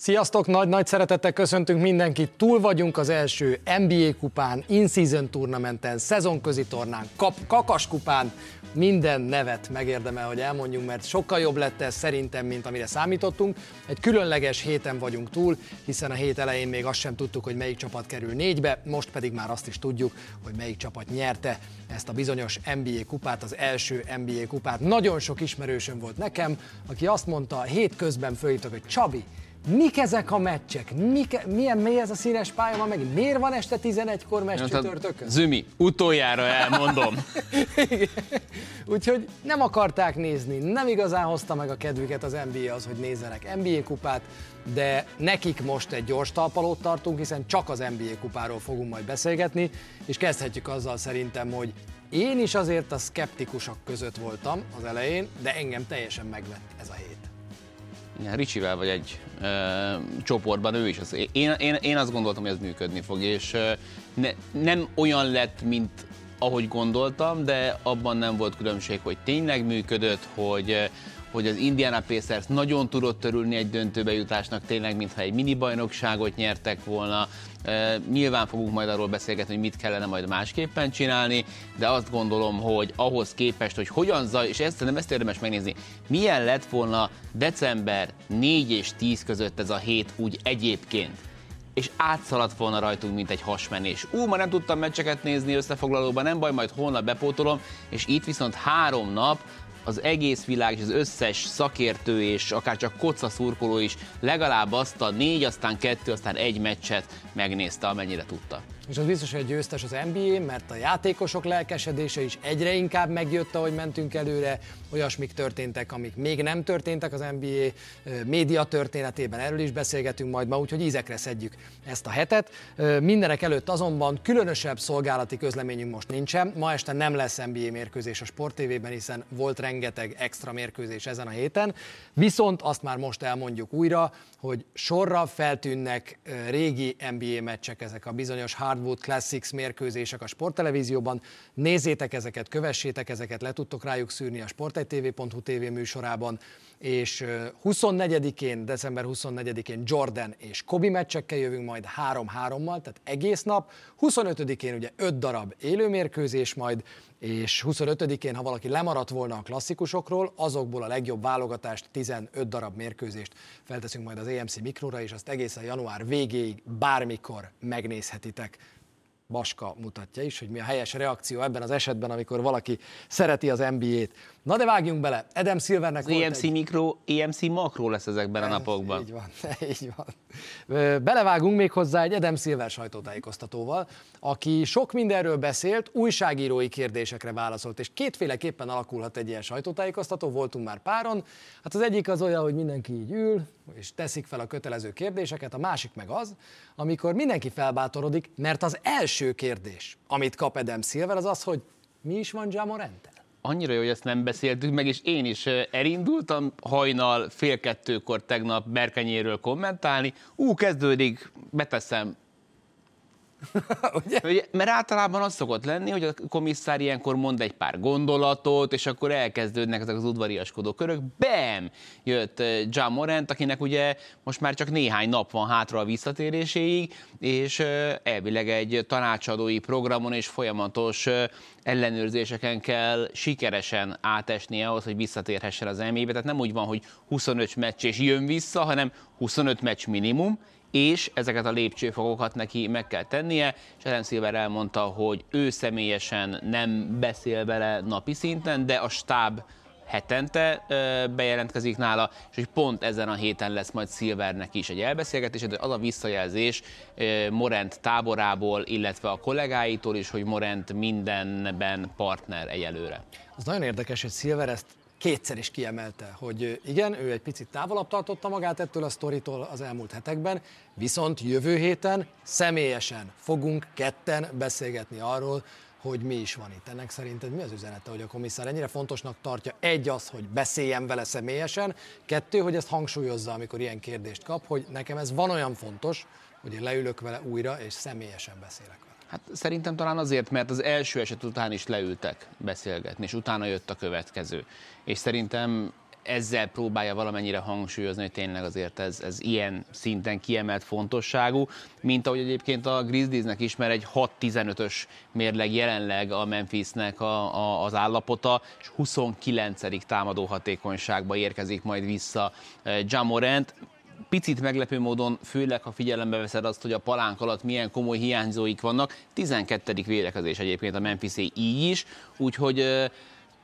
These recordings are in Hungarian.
Sziasztok, nagy-nagy szeretettel köszöntünk mindenkit. Túl vagyunk az első NBA kupán, in-season turnamenten, szezonközi tornán, kap, kakaskupán. Minden nevet megérdemel, hogy elmondjunk, mert sokkal jobb lett ez szerintem, mint amire számítottunk. Egy különleges héten vagyunk túl, hiszen a hét elején még azt sem tudtuk, hogy melyik csapat kerül négybe, most pedig már azt is tudjuk, hogy melyik csapat nyerte ezt a bizonyos NBA kupát, az első NBA kupát. Nagyon sok ismerősöm volt nekem, aki azt mondta, hét közben fölhívtak, hogy Csabi, Mik ezek a meccsek? Mik, milyen mély ez a színes pálya ma meg? Miért van este 11-kor meccs csütörtökön? Zümi, utoljára elmondom. Úgyhogy nem akarták nézni, nem igazán hozta meg a kedvüket az NBA az, hogy nézzenek NBA kupát, de nekik most egy gyors talpalót tartunk, hiszen csak az NBA kupáról fogunk majd beszélgetni, és kezdhetjük azzal szerintem, hogy én is azért a szkeptikusok között voltam az elején, de engem teljesen megvett ez a hét. Igen, Ricsivel vagy egy ö, csoportban, ő is. Az, én, én, én azt gondoltam, hogy ez működni fog, és ö, ne, nem olyan lett, mint ahogy gondoltam, de abban nem volt különbség, hogy tényleg működött, hogy hogy az Indiana Pacers nagyon tudott törülni egy döntőbe jutásnak, tényleg, mintha egy mini bajnokságot nyertek volna. Nyilván fogunk majd arról beszélgetni, hogy mit kellene majd másképpen csinálni, de azt gondolom, hogy ahhoz képest, hogy hogyan zaj, és ezt nem ezt érdemes megnézni, milyen lett volna december 4 és 10 között ez a hét úgy egyébként és átszaladt volna rajtunk, mint egy hasmenés. Ú, ma nem tudtam meccseket nézni összefoglalóban, nem baj, majd holnap bepótolom, és itt viszont három nap az egész világ és az összes szakértő és akár csak koca szurkoló is legalább azt a négy, aztán kettő, aztán egy meccset megnézte, amennyire tudta. És az biztos, hogy győztes az NBA, mert a játékosok lelkesedése is egyre inkább megjött, ahogy mentünk előre, olyasmik történtek, amik még nem történtek az NBA média történetében, erről is beszélgetünk majd ma, úgyhogy ízekre szedjük ezt a hetet. Mindenek előtt azonban különösebb szolgálati közleményünk most nincsen. Ma este nem lesz NBA mérkőzés a Sport TV-ben, hiszen volt rengeteg extra mérkőzés ezen a héten. Viszont azt már most elmondjuk újra, hogy sorra feltűnnek régi NBA meccsek, ezek a bizonyos Hardwood Classics mérkőzések a sporttelevízióban. Nézzétek ezeket, kövessétek ezeket, le tudtok rájuk szűrni a sport1tv.hu TV műsorában, és 24-én, december 24-én Jordan és Kobi meccsekkel jövünk majd 3-3-mal, tehát egész nap. 25-én ugye 5 darab élőmérkőzés majd, és 25-én, ha valaki lemaradt volna a klasszikusokról, azokból a legjobb válogatást, 15 darab mérkőzést felteszünk majd az EMC Mikróra, és azt egészen január végéig bármikor megnézhetitek. Baska mutatja is, hogy mi a helyes reakció ebben az esetben, amikor valaki szereti az NBA-t. Na de vágjunk bele. Adam Silvernek az EMC egy... mikro, EMC makro lesz ezekben ez, a napokban. Így van, így van. Belevágunk még hozzá egy Adam Silver sajtótájékoztatóval, aki sok mindenről beszélt, újságírói kérdésekre válaszolt, és kétféleképpen alakulhat egy ilyen sajtótájékoztató, voltunk már páron. Hát az egyik az olyan, hogy mindenki így ül, és teszik fel a kötelező kérdéseket, a másik meg az, amikor mindenki felbátorodik, mert az első kérdés, amit kap Adam Silver, az az, hogy mi is van Jamorente? Annyira jó, hogy ezt nem beszéltük meg, és én is elindultam hajnal fél kettőkor tegnap Berkenyéről kommentálni. Ú, kezdődik, beteszem Ugye? Mert általában az szokott lenni, hogy a komisszár ilyenkor mond egy pár gondolatot, és akkor elkezdődnek ezek az udvariaskodó körök. Bem! Jött John Morant, akinek ugye most már csak néhány nap van hátra a visszatéréséig, és elvileg egy tanácsadói programon és folyamatos ellenőrzéseken kell sikeresen átesnie ahhoz, hogy visszatérhessen az NBA-be. Tehát nem úgy van, hogy 25 meccs és jön vissza, hanem 25 meccs minimum, és ezeket a lépcsőfokokat neki meg kell tennie, és Ellen Silver elmondta, hogy ő személyesen nem beszél vele napi szinten, de a stáb hetente bejelentkezik nála, és hogy pont ezen a héten lesz majd Silvernek is egy elbeszélgetés, de az a visszajelzés Morent táborából, illetve a kollégáitól is, hogy Morent mindenben partner egyelőre. Az nagyon érdekes, hogy Silver ezt kétszer is kiemelte, hogy igen, ő egy picit távolabb tartotta magát ettől a sztoritól az elmúlt hetekben, viszont jövő héten személyesen fogunk ketten beszélgetni arról, hogy mi is van itt. Ennek szerinted mi az üzenete, hogy a komisszár ennyire fontosnak tartja? Egy az, hogy beszéljen vele személyesen, kettő, hogy ezt hangsúlyozza, amikor ilyen kérdést kap, hogy nekem ez van olyan fontos, hogy én leülök vele újra, és személyesen beszélek Hát szerintem talán azért, mert az első eset után is leültek beszélgetni, és utána jött a következő. És szerintem ezzel próbálja valamennyire hangsúlyozni, hogy tényleg azért ez, ez ilyen szinten kiemelt fontosságú, mint ahogy egyébként a Grizzliesnek is, mert egy 6-15-ös mérleg jelenleg a Memphisnek a, a, az állapota, és 29. támadó hatékonyságba érkezik majd vissza Jamorant picit meglepő módon, főleg ha figyelembe veszed azt, hogy a palánk alatt milyen komoly hiányzóik vannak, 12. védekezés egyébként a Memphisé így is, úgyhogy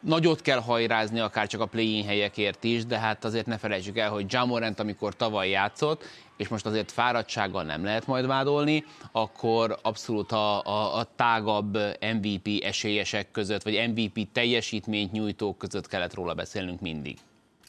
nagyot kell hajrázni akár csak a play-in helyekért is, de hát azért ne felejtsük el, hogy Jamorant, amikor tavaly játszott, és most azért fáradtsággal nem lehet majd vádolni, akkor abszolút a, a, a tágabb MVP esélyesek között, vagy MVP teljesítményt nyújtók között kellett róla beszélnünk mindig.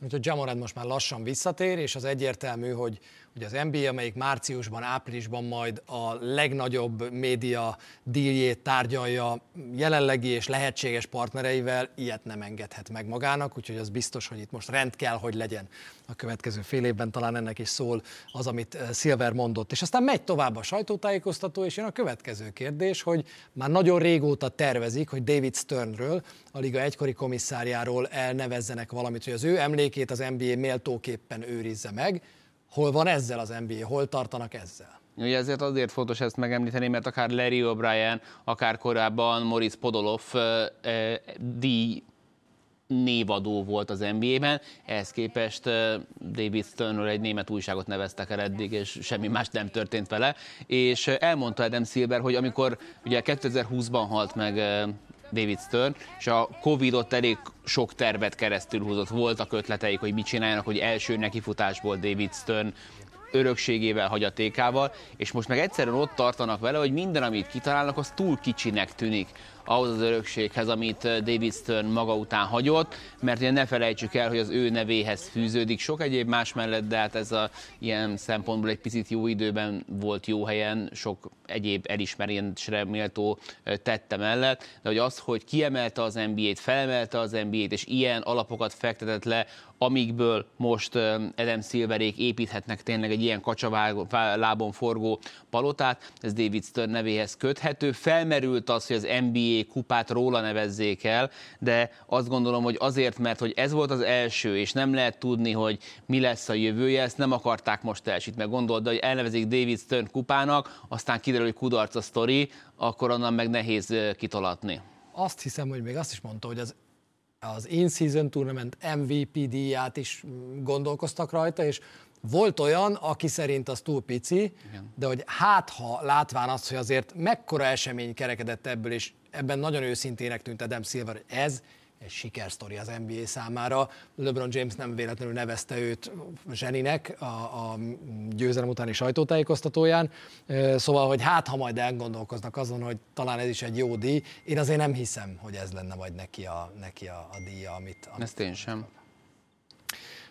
Úgyhogy Jamorant most már lassan visszatér, és az egyértelmű, hogy Ugye az NBA, amelyik márciusban, áprilisban majd a legnagyobb média díjét tárgyalja jelenlegi és lehetséges partnereivel, ilyet nem engedhet meg magának, úgyhogy az biztos, hogy itt most rend kell, hogy legyen a következő fél évben, talán ennek is szól az, amit eh, Silver mondott. És aztán megy tovább a sajtótájékoztató, és jön a következő kérdés, hogy már nagyon régóta tervezik, hogy David Sternről, a liga egykori komisszárjáról elnevezzenek valamit, hogy az ő emlékét az NBA méltóképpen őrizze meg. Hol van ezzel az NBA? Hol tartanak ezzel? Ugye ezért azért fontos ezt megemlíteni, mert akár Larry O'Brien, akár korábban Moritz Podolov eh, díj névadó volt az NBA-ben, ehhez képest David Sternről egy német újságot neveztek el eddig, és semmi más nem történt vele, és elmondta Adam Silver, hogy amikor ugye 2020-ban halt meg David Stern, és a Covid-ot elég sok tervet keresztül húzott. Voltak ötleteik, hogy mit csináljanak, hogy első nekifutásból David Stern örökségével, hagyatékával, és most meg egyszerűen ott tartanak vele, hogy minden, amit kitalálnak, az túl kicsinek tűnik ahhoz az örökséghez, amit eh, David Stern maga után hagyott, mert ugye ne felejtsük el, hogy az ő nevéhez fűződik sok egyéb más mellett, de hát ez a ilyen szempontból egy picit jó időben volt jó helyen, sok egyéb elismerésre méltó eh, tette mellett, de hogy az, hogy kiemelte az NBA-t, felemelte az NBA-t, és ilyen alapokat fektetett le, amikből most eh, Adam Silverék építhetnek tényleg egy ilyen kacsalábon forgó palotát, ez David Stern nevéhez köthető. Felmerült az, hogy az NBA kupát róla nevezzék el, de azt gondolom, hogy azért, mert hogy ez volt az első, és nem lehet tudni, hogy mi lesz a jövője, ezt nem akarták most. Meg gondold, hogy elnevezik David Stern kupának, aztán kiderül, hogy kudarc a sztori, akkor onnan meg nehéz kitolatni. Azt hiszem, hogy még azt is mondta, hogy az az In-Season Tournament MVP díját is gondolkoztak rajta, és volt olyan, aki szerint az túl pici, Igen. de hogy hát ha látván azt, hogy azért mekkora esemény kerekedett ebből, és ebben nagyon őszintének tűnt Adam Silver, hogy ez egy sikersztori az NBA számára. LeBron James nem véletlenül nevezte őt zseninek a, a győzelem utáni sajtótájékoztatóján. Szóval, hogy hát, ha majd elgondolkoznak azon, hogy talán ez is egy jó díj, én azért nem hiszem, hogy ez lenne majd neki a, neki a, a díja, amit, amit... Ezt én sem.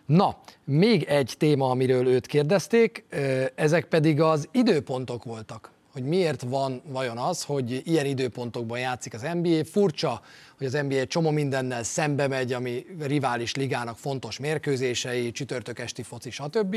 Na, még egy téma, amiről őt kérdezték, ezek pedig az időpontok voltak hogy miért van vajon az, hogy ilyen időpontokban játszik az NBA. Furcsa, hogy az NBA csomó mindennel szembe megy, ami rivális ligának fontos mérkőzései, csütörtök esti foci, stb.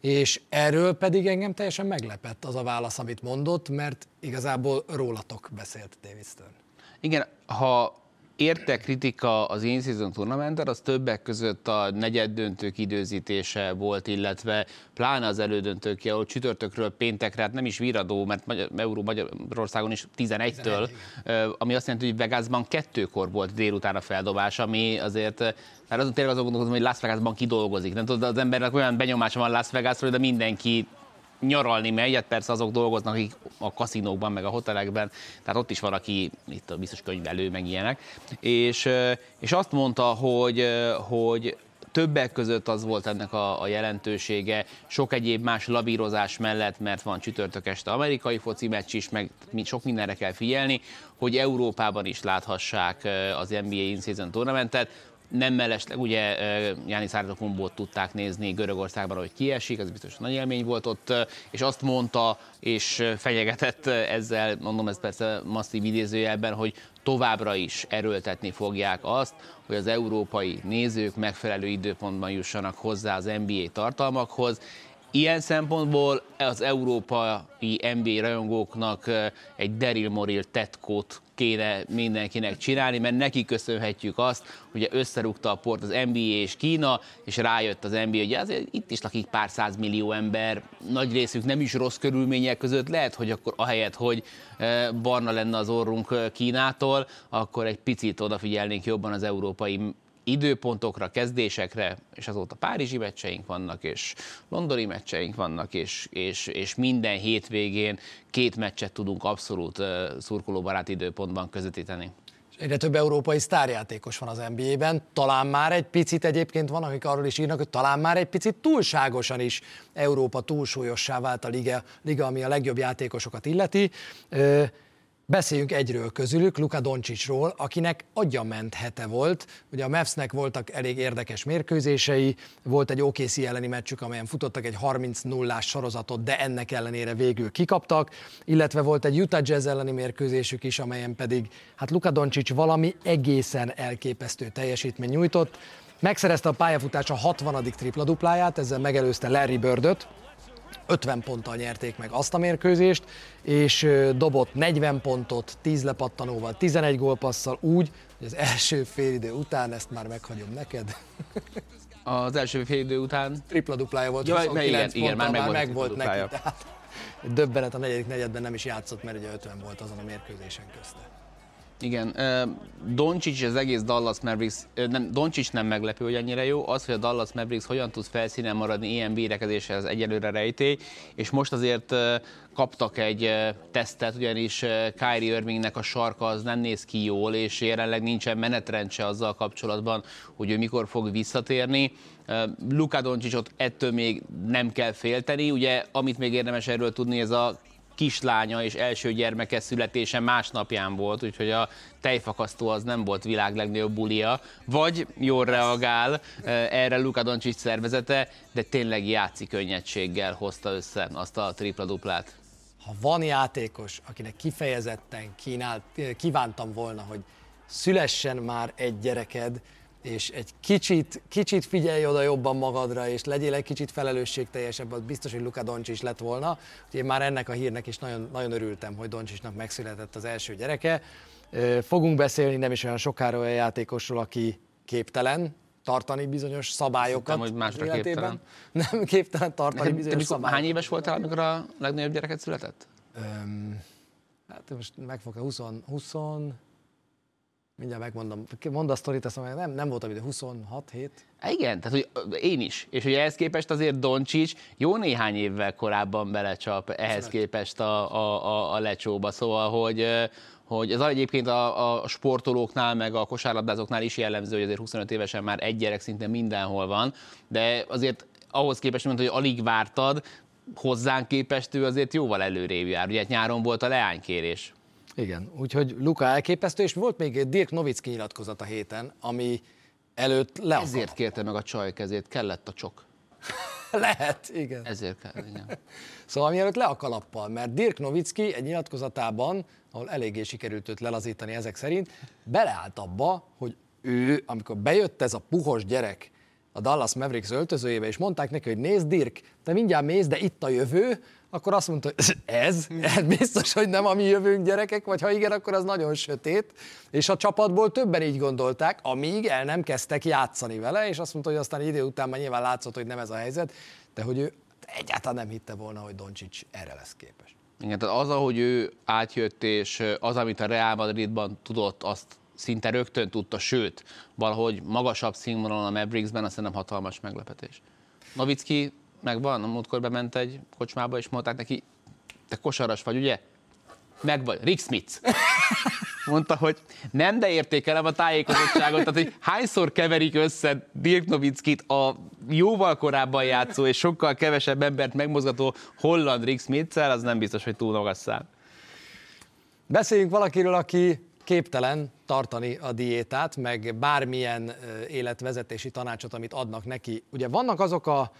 És erről pedig engem teljesen meglepett az a válasz, amit mondott, mert igazából rólatok beszélt David Stern. Igen, ha érte kritika az in-season tournamenten, az többek között a negyed döntők időzítése volt, illetve pláne az elődöntők, ahol csütörtökről péntekre, hát nem is viradó, mert Magyar, Euró Magyarországon is 11-től, ami azt jelenti, hogy Vegasban kettőkor volt délután a feldobás, ami azért mert azon tényleg azon gondolkozom, hogy Las Vegasban kidolgozik. Nem tudod, az embernek olyan benyomása van Las Vegasról, de mindenki nyaralni megy, hát persze azok dolgoznak, akik a kaszinókban, meg a hotelekben, tehát ott is van, aki itt a biztos könyvelő, meg ilyenek, és, és azt mondta, hogy, hogy többek között az volt ennek a, a jelentősége, sok egyéb más lavírozás mellett, mert van csütörtök este amerikai foci meccs is, meg sok mindenre kell figyelni, hogy Európában is láthassák az NBA In-Season Tournamentet nem mellesleg, ugye Jánis Ártokumbót tudták nézni Görögországban, hogy kiesik, ez biztos nagy élmény volt ott, és azt mondta, és fenyegetett ezzel, mondom ez persze masszív idézőjelben, hogy továbbra is erőltetni fogják azt, hogy az európai nézők megfelelő időpontban jussanak hozzá az NBA tartalmakhoz, Ilyen szempontból az európai NBA rajongóknak egy Daryl Moril tetkót kéne mindenkinek csinálni, mert neki köszönhetjük azt, hogy összerúgta a port az NBA és Kína, és rájött az NBA, hogy azért itt is lakik pár száz millió ember, nagy részük nem is rossz körülmények között, lehet, hogy akkor ahelyett, hogy eh, barna lenne az orrunk eh, Kínától, akkor egy picit odafigyelnénk jobban az európai időpontokra, kezdésekre, és azóta Párizsi meccseink vannak, és londoni meccseink vannak, és, és, és minden hétvégén két meccset tudunk abszolút szurkolóbarát időpontban közvetíteni. Egyre több európai sztárjátékos van az NBA-ben, talán már egy picit egyébként van, akik arról is írnak, hogy talán már egy picit túlságosan is Európa túlsúlyossá vált a liga, liga ami a legjobb játékosokat illeti. Beszéljünk egyről közülük, Luka Doncsicsról, akinek ment hete volt. Ugye a Mavsnek voltak elég érdekes mérkőzései, volt egy OKC elleni meccsük, amelyen futottak egy 30 0 sorozatot, de ennek ellenére végül kikaptak, illetve volt egy Utah Jazz elleni mérkőzésük is, amelyen pedig hát Luka Doncsics valami egészen elképesztő teljesítmény nyújtott. Megszerezte a pályafutása 60. tripla dupláját, ezzel megelőzte Larry Birdöt, 50 ponttal nyerték meg azt a mérkőzést, és dobott 40 pontot, 10 lepattanóval, 11 gólpasszal úgy, hogy az első félidő után ezt már meghagyom neked. Az első félidő után? Tripla duplája volt, ja, 29 igen, igen, már meg, már meg volt neki. Tehát döbbenet a negyedik negyedben nem is játszott, mert ugye 50 volt azon a mérkőzésen közte. Igen, Doncsics az egész Dallas Mavericks, nem, Doncsics nem meglepő, hogy ennyire jó, az, hogy a Dallas Mavericks hogyan tud felszínen maradni ilyen védekezéshez egyelőre rejtély, és most azért kaptak egy tesztet, ugyanis Kyrie Irvingnek a sarka az nem néz ki jól, és jelenleg nincsen menetrendse azzal kapcsolatban, hogy ő mikor fog visszatérni. Luka Doncsicsot ettől még nem kell félteni, ugye amit még érdemes erről tudni, ez a kislánya és első gyermeke születése másnapján volt, úgyhogy a tejfakasztó az nem volt világ legnagyobb bulia, vagy jól reagál eh, erre Luka Doncic szervezete, de tényleg játszi könnyedséggel hozta össze azt a tripla-duplát. Ha van játékos, akinek kifejezetten kínált, kívántam volna, hogy szülessen már egy gyereked, és egy kicsit, kicsit figyelj oda jobban magadra, és legyél egy kicsit felelősségteljesebb, az biztos, hogy Luka Doncsics lett volna. Úgyhogy én már ennek a hírnek is nagyon, nagyon örültem, hogy Doncsicsnak megszületett az első gyereke. Fogunk beszélni nem is olyan sokára olyan játékosról, aki képtelen tartani bizonyos szabályokat. Nem, hogy másra képtelen. Nem képtelen tartani bizonyos szabályokat. Hány éves voltál, amikor a legnagyobb gyereket született? Öm, hát most megfogta 20, 20, Mindjárt megmondom. Mondd a sztorit, azt mondom, nem, nem voltam ide 26 hét. Igen, tehát hogy én is. És ugye ehhez képest azért Doncsics jó néhány évvel korábban belecsap ehhez képest a, a, a, a lecsóba. Szóval, hogy hogy ez egyébként a, a sportolóknál, meg a kosárlabdázóknál is jellemző, hogy azért 25 évesen már egy gyerek szinte mindenhol van, de azért ahhoz képest, mint hogy alig vártad, hozzánk képest ő azért jóval előrébb jár. Ugye hát nyáron volt a leánykérés. Igen, úgyhogy Luka elképesztő, és volt még egy Dirk Nowitzki nyilatkozat a héten, ami előtt le Ezért kérte meg a csaj kezét, kellett a csok. Lehet, igen. Ezért kell, igen. Szóval mielőtt le a kalappal, mert Dirk Nowitzki egy nyilatkozatában, ahol eléggé sikerült őt lelazítani ezek szerint, beleállt abba, hogy ő, amikor bejött ez a puhos gyerek a Dallas Mavericks öltözőjébe, és mondták neki, hogy nézd Dirk, te mindjárt mész, de itt a jövő, akkor azt mondta, hogy ez, ez biztos, hogy nem a mi jövőnk gyerekek, vagy ha igen, akkor az nagyon sötét. És a csapatból többen így gondolták, amíg el nem kezdtek játszani vele, és azt mondta, hogy aztán idő után már nyilván látszott, hogy nem ez a helyzet, de hogy ő egyáltalán nem hitte volna, hogy Doncsics erre lesz képes. Igen, tehát az, ahogy ő átjött, és az, amit a Real Madridban tudott, azt szinte rögtön tudta, sőt, valahogy magasabb színvonalon a Mavericksben, azt nem hatalmas meglepetés. Novicki megvan, a múltkor bement egy kocsmába, és mondták neki, te kosaras vagy, ugye? Meg vagy, Rick Smith. Mondta, hogy nem, de értékelem a tájékozottságot, tehát hogy hányszor keverik össze Dirk Nowitzkit a jóval korábban játszó és sokkal kevesebb embert megmozgató holland Rick smith az nem biztos, hogy túl magas szám. Beszéljünk valakiről, aki képtelen tartani a diétát, meg bármilyen életvezetési tanácsot, amit adnak neki. Ugye vannak azok a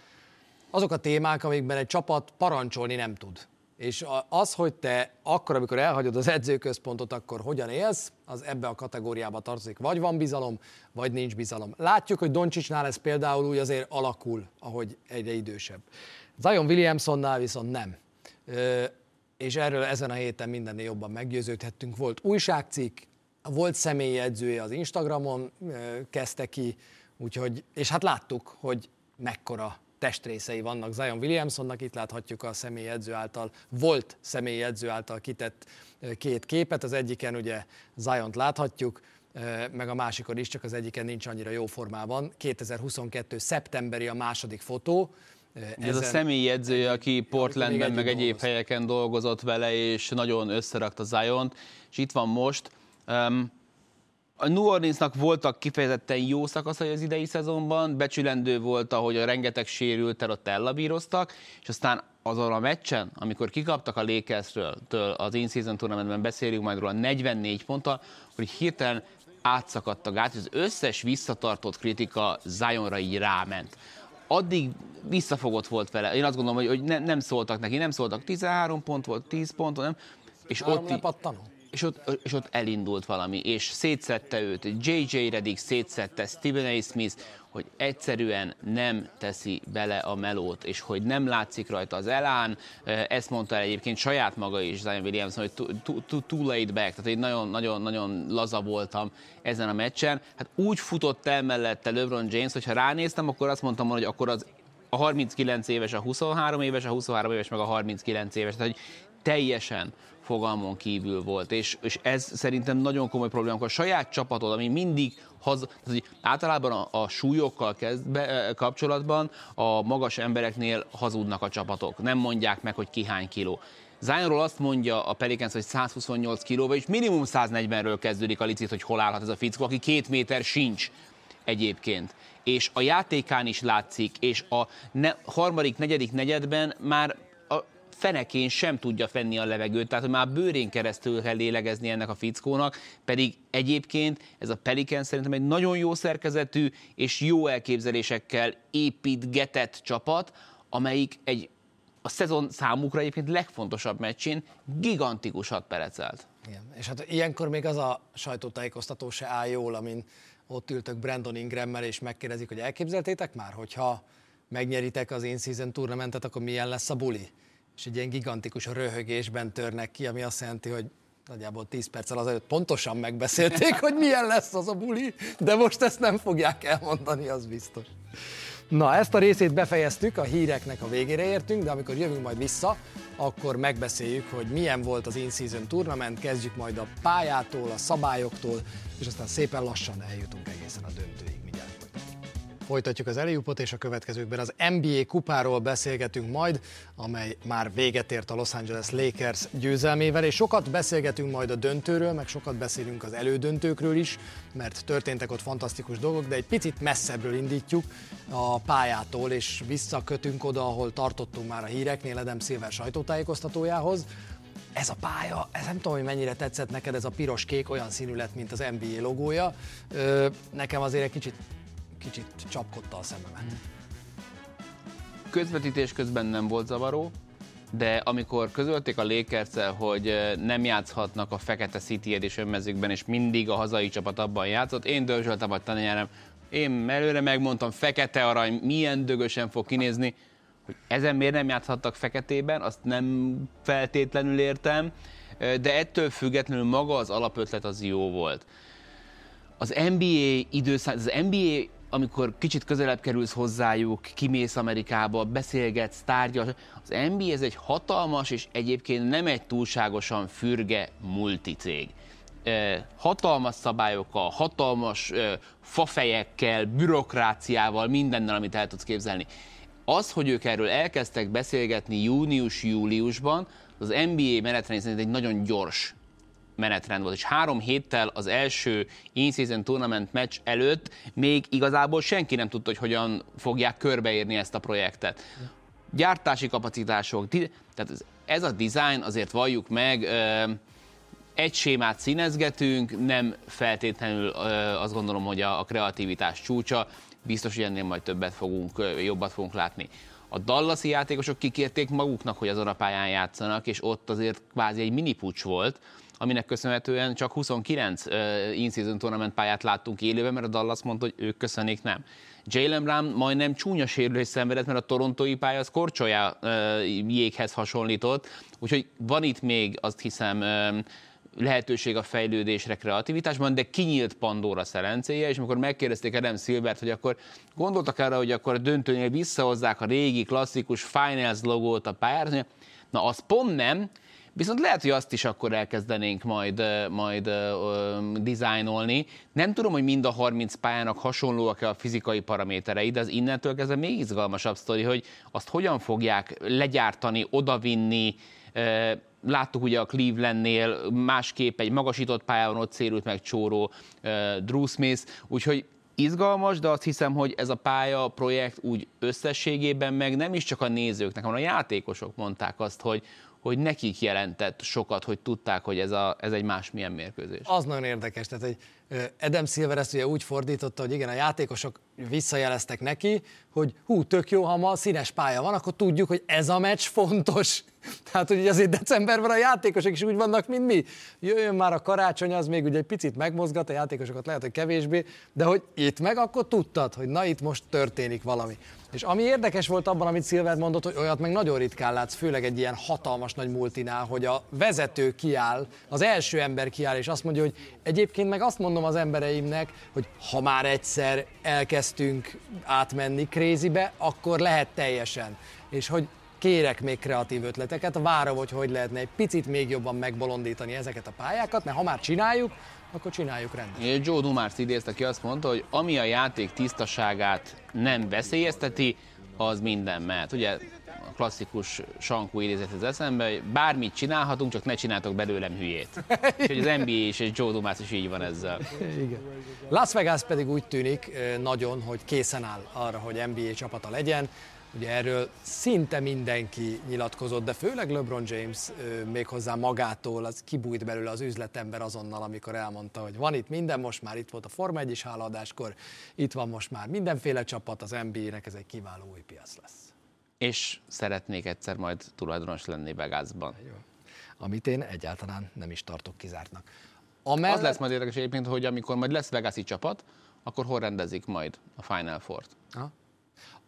azok a témák, amikben egy csapat parancsolni nem tud. És az, hogy te akkor, amikor elhagyod az edzőközpontot, akkor hogyan élsz, az ebbe a kategóriába tartozik. Vagy van bizalom, vagy nincs bizalom. Látjuk, hogy Doncsicsnál ez például úgy azért alakul, ahogy egyre idősebb. Zion Williamsonnál viszont nem. és erről ezen a héten mindennél jobban meggyőződhettünk. Volt újságcikk, volt személyi edzője az Instagramon, kezdte ki, úgyhogy, és hát láttuk, hogy mekkora testrészei vannak Zion Williamsonnak, itt láthatjuk a személyi edző által, volt személyi edző által kitett két képet, az egyiken ugye Zion-t láthatjuk, meg a másikon is, csak az egyiken nincs annyira jó formában. 2022. szeptemberi a második fotó, Ez a személyi edzője, aki Portlandben, meg egyéb dolgoz. helyeken dolgozott vele, és nagyon összerakta Zion-t, és itt van most. Um, a New Orleansnak voltak kifejezetten jó szakaszai az idei szezonban, becsülendő volt, ahogy a rengeteg sérültel ott ellabíroztak, és aztán azon a meccsen, amikor kikaptak a Lakersről, az in-season tournamentben beszélünk majd róla 44 ponttal, hogy hirtelen átszakadt a gát, az összes visszatartott kritika Zionra így ráment addig visszafogott volt vele. Én azt gondolom, hogy, hogy ne, nem szóltak neki, nem szóltak. 13 pont volt, 10 pont, nem. És ott, és ott, és ott elindult valami, és szétszette őt, J.J. Redick szétszette, Stephen A. Smith, hogy egyszerűen nem teszi bele a melót, és hogy nem látszik rajta az elán. Ezt mondta el egyébként saját maga is, Zion Williams, hogy too, too laid back, tehát én nagyon-nagyon laza voltam ezen a meccsen. Hát úgy futott el mellette LeBron James, hogyha ránéztem, akkor azt mondtam, hogy akkor az a 39 éves, a 23 éves, a 23 éves, meg a 39 éves. Tehát, hogy teljesen fogalmon kívül volt, és, és ez szerintem nagyon komoly probléma, amikor a saját csapatod, ami mindig haza, tehát, általában a, a súlyokkal kezd be, kapcsolatban a magas embereknél hazudnak a csapatok, nem mondják meg, hogy ki hány kiló. Zionról azt mondja a Pelicans, hogy 128 kilóval, és minimum 140-ről kezdődik a licit, hogy hol állhat ez a fickó, aki két méter sincs egyébként. És a játékán is látszik, és a ne, harmadik, negyedik negyedben már fenekén sem tudja fenni a levegőt, tehát hogy már bőrén keresztül kell lélegezni ennek a fickónak, pedig egyébként ez a Pelican szerintem egy nagyon jó szerkezetű és jó elképzelésekkel építgetett csapat, amelyik egy a szezon számukra egyébként legfontosabb meccsén gigantikusat perecelt. Igen. És hát ilyenkor még az a sajtótájékoztató se áll jól, amin ott ültök Brandon Ingrammel, és megkérdezik, hogy elképzeltétek már, hogyha megnyeritek az in-season tournamentet, akkor milyen lesz a buli? És egy ilyen gigantikus röhögésben törnek ki, ami azt jelenti, hogy nagyjából 10 perccel azelőtt pontosan megbeszélték, hogy milyen lesz az a buli, de most ezt nem fogják elmondani, az biztos. Na, ezt a részét befejeztük, a híreknek a végére értünk, de amikor jövünk majd vissza, akkor megbeszéljük, hogy milyen volt az In-Season Tournament, kezdjük majd a pályától, a szabályoktól, és aztán szépen lassan eljutunk egészen a döntőig. Folytatjuk az eljúpot, és a következőkben az NBA kupáról beszélgetünk majd, amely már véget ért a Los Angeles Lakers győzelmével, és sokat beszélgetünk majd a döntőről, meg sokat beszélünk az elődöntőkről is, mert történtek ott fantasztikus dolgok, de egy picit messzebbről indítjuk a pályától, és visszakötünk oda, ahol tartottunk már a híreknél Edem Szilver sajtótájékoztatójához, ez a pálya, ez nem tudom, hogy mennyire tetszett neked ez a piros-kék, olyan színű lett, mint az NBA logója. Ö, nekem azért egy kicsit kicsit csapkodta a szememet. Közvetítés közben nem volt zavaró, de amikor közölték a lakers hogy nem játszhatnak a Fekete City Edition mezőkben, és mindig a hazai csapat abban játszott, én dörzsöltem a tananyárem, én előre megmondtam, fekete arany, milyen dögösen fog kinézni, hogy ezen miért nem játszhattak feketében, azt nem feltétlenül értem, de ettől függetlenül maga az alapötlet az jó volt. Az NBA időszak, az NBA amikor kicsit közelebb kerülsz hozzájuk, kimész Amerikába, beszélgetsz, tárgyal. Az NBA ez egy hatalmas és egyébként nem egy túlságosan fürge multicég. Hatalmas szabályokkal, hatalmas fafejekkel, bürokráciával, mindennel, amit el tudsz képzelni. Az, hogy ők erről elkezdtek beszélgetni június-júliusban, az NBA menetrend szerint egy nagyon gyors menetrend volt, és három héttel az első in-season tournament meccs előtt még igazából senki nem tudta, hogy hogyan fogják körbeírni ezt a projektet. Gyártási kapacitások, tehát ez a design azért valljuk meg, egy sémát színezgetünk, nem feltétlenül azt gondolom, hogy a kreativitás csúcsa, biztos, hogy ennél majd többet fogunk, jobbat fogunk látni. A Dallasi játékosok kikérték maguknak, hogy azon a pályán játszanak, és ott azért kvázi egy mini pucs volt, aminek köszönhetően csak 29 uh, in-season tournament pályát láttunk élőben, mert a Dallas mondta, hogy ők köszönik nem. Jalen Brown majdnem csúnya sérülés szenvedett, mert a torontói pálya az korcsolya jéghez hasonlított, úgyhogy van itt még azt hiszem lehetőség a fejlődésre, kreativitásban, de kinyílt Pandora szelencéje, és amikor megkérdezték Adam Silvert, hogy akkor gondoltak arra, hogy akkor a döntőnél visszahozzák a régi klasszikus Finals logót a pályára, na az pont nem, Viszont lehet, hogy azt is akkor elkezdenénk majd, majd uh, dizájnolni. Nem tudom, hogy mind a 30 pályának hasonlóak-e a fizikai paraméterei, de az innentől kezdve még izgalmasabb sztori, hogy azt hogyan fogják legyártani, odavinni, uh, Láttuk ugye a Clevelandnél másképp egy magasított pályán ott szérült meg csóró Drew Smith, úgyhogy izgalmas, de azt hiszem, hogy ez a pálya projekt úgy összességében meg nem is csak a nézőknek, hanem a játékosok mondták azt, hogy, hogy nekik jelentett sokat, hogy tudták, hogy ez, a, ez egy másmilyen mérkőzés. Az nagyon érdekes, tehát hogy Adam Silver ezt ugye úgy fordította, hogy igen, a játékosok visszajeleztek neki, hogy hú, tök jó, ha ma színes pálya van, akkor tudjuk, hogy ez a meccs fontos. Tehát, hogy azért decemberben a játékosok is úgy vannak, mint mi. Jöjjön már a karácsony, az még ugye egy picit megmozgat, a játékosokat lehet, hogy kevésbé, de hogy itt meg akkor tudtad, hogy na itt most történik valami. És ami érdekes volt abban, amit Silver mondott, hogy olyat meg nagyon ritkán látsz, főleg egy ilyen hatalmas nagy multinál, hogy a vezető kiáll, az első ember kiáll, és azt mondja, hogy egyébként meg azt mondom az embereimnek, hogy ha már egyszer elkezdtünk átmenni krézibe, akkor lehet teljesen. És hogy kérek még kreatív ötleteket, várom, hogy hogy lehetne egy picit még jobban megbolondítani ezeket a pályákat, mert ha már csináljuk, akkor csináljuk rendesen. Joe Dumars idézte ki, azt mondta, hogy ami a játék tisztaságát nem veszélyezteti, az minden mehet. Ugye a klasszikus sankú idézet az eszembe, bármit csinálhatunk, csak ne csináltok belőlem hülyét. Úgyhogy az NBA és egy Joe Dumars is így van ezzel. Igen. Las Vegas pedig úgy tűnik nagyon, hogy készen áll arra, hogy NBA csapata legyen. Ugye erről szinte mindenki nyilatkozott, de főleg LeBron James méghozzá magától, az kibújt belőle az üzletember azonnal, amikor elmondta, hogy van itt minden, most már itt volt a Forma 1 is háladáskor, itt van most már mindenféle csapat, az NBA-nek ez egy kiváló új piac lesz. És szeretnék egyszer majd tulajdonos lenni Vegasban. Jó. Amit én egyáltalán nem is tartok kizártnak. Amellett... Az lesz majd érdekes egyébként, hogy amikor majd lesz Vegasi csapat, akkor hol rendezik majd a Final Four-t? Aha.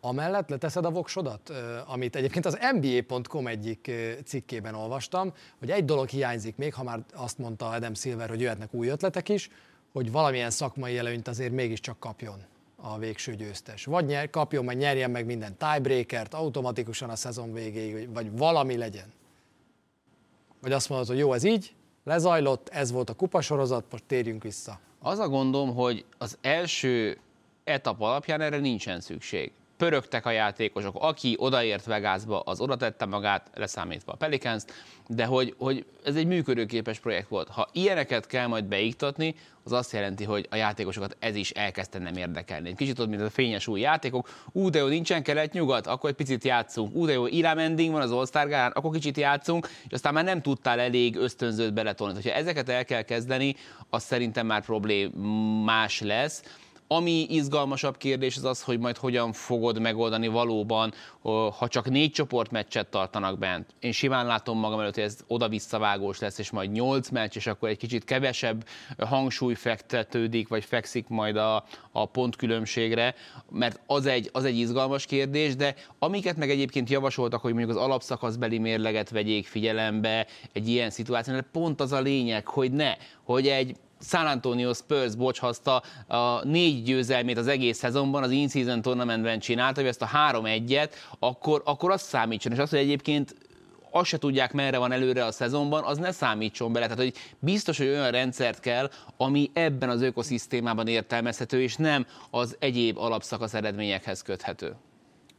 Amellett leteszed a voksodat, amit egyébként az NBA.com egyik cikkében olvastam, hogy egy dolog hiányzik még, ha már azt mondta Adam Silver, hogy jöhetnek új ötletek is, hogy valamilyen szakmai előnyt azért mégiscsak kapjon a végső győztes. Vagy nyer, kapjon, meg nyerjen meg minden tiebreakert automatikusan a szezon végéig, vagy valami legyen. Vagy azt mondod, hogy jó, ez így, lezajlott, ez volt a kupasorozat, most térjünk vissza. Az a gondom, hogy az első etap alapján erre nincsen szükség pörögtek a játékosok, aki odaért Vegasba, az oda tette magát, leszámítva a Pelicans, de hogy, hogy ez egy működőképes projekt volt. Ha ilyeneket kell majd beiktatni, az azt jelenti, hogy a játékosokat ez is elkezdte nem érdekelni. Kicsit ott, mint a fényes új játékok. Ú, de jó, nincsen kelet-nyugat, akkor egy picit játszunk. Ú, de jó, Irám ending van az All-Star Gálán, akkor kicsit játszunk, és aztán már nem tudtál elég ösztönzőt beletolni. Ha ezeket el kell kezdeni, az szerintem már problémás lesz ami izgalmasabb kérdés az az, hogy majd hogyan fogod megoldani valóban, ha csak négy csoportmeccset tartanak bent. Én simán látom magam előtt, hogy ez oda-visszavágós lesz, és majd nyolc meccs, és akkor egy kicsit kevesebb hangsúly fektetődik, vagy fekszik majd a, a pontkülönbségre, mert az egy, az egy izgalmas kérdés, de amiket meg egyébként javasoltak, hogy mondjuk az alapszakaszbeli mérleget vegyék figyelembe egy ilyen szituációnál, pont az a lényeg, hogy ne, hogy egy San Antonio Spurs bocshaszta a négy győzelmét az egész szezonban, az in-season tournamentben csinálta, hogy ezt a három egyet, akkor, akkor azt számítson. És azt, hogy egyébként azt se tudják, merre van előre a szezonban, az ne számítson bele. Tehát, hogy biztos, hogy olyan rendszert kell, ami ebben az ökoszisztémában értelmezhető, és nem az egyéb alapszakasz eredményekhez köthető.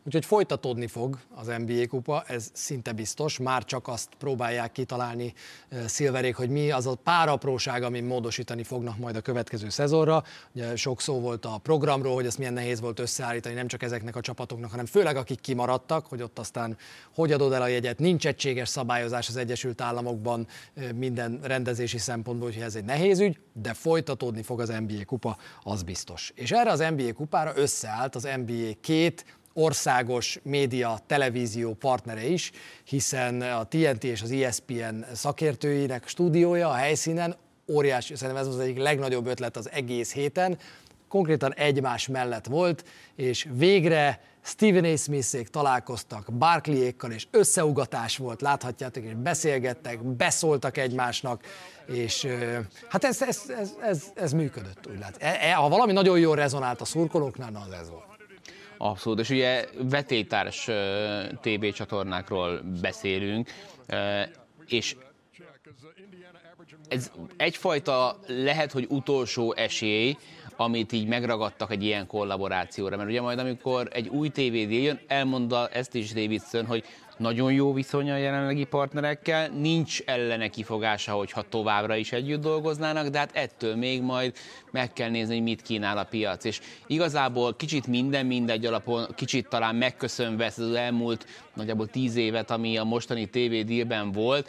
Úgyhogy folytatódni fog az NBA kupa, ez szinte biztos. Már csak azt próbálják kitalálni Szilverék, hogy mi az a pár apróság, amin módosítani fognak majd a következő szezonra. Ugye sok szó volt a programról, hogy ezt milyen nehéz volt összeállítani, nem csak ezeknek a csapatoknak, hanem főleg akik kimaradtak, hogy ott aztán hogy adod el a jegyet. Nincs egységes szabályozás az Egyesült Államokban minden rendezési szempontból, hogy ez egy nehéz ügy, de folytatódni fog az NBA kupa, az biztos. És erre az NBA kupára összeállt az NBA két országos média, televízió partnere is, hiszen a TNT és az ESPN szakértőinek stúdiója a helyszínen óriási, szerintem ez az egyik legnagyobb ötlet az egész héten, konkrétan egymás mellett volt, és végre Stephen A. Smithék találkoztak Barclayékkal, és összeugatás volt, láthatjátok, és beszélgettek, beszóltak egymásnak, és hát ez, ez, ez, ez, ez működött, úgy lát. E, e, ha valami nagyon jól rezonált a szurkolóknál, na az ez volt. Abszolút, és ugye vetétárs TV csatornákról beszélünk, és ez egyfajta lehet, hogy utolsó esély, amit így megragadtak egy ilyen kollaborációra. Mert ugye majd amikor egy új TVD jön, elmondta ezt is Davidson, hogy nagyon jó viszony a jelenlegi partnerekkel, nincs ellene kifogása, hogyha továbbra is együtt dolgoznának, de hát ettől még majd meg kell nézni, hogy mit kínál a piac. És igazából kicsit minden mindegy alapon, kicsit talán megköszönve ezt az elmúlt nagyjából tíz évet, ami a mostani TV dealben volt,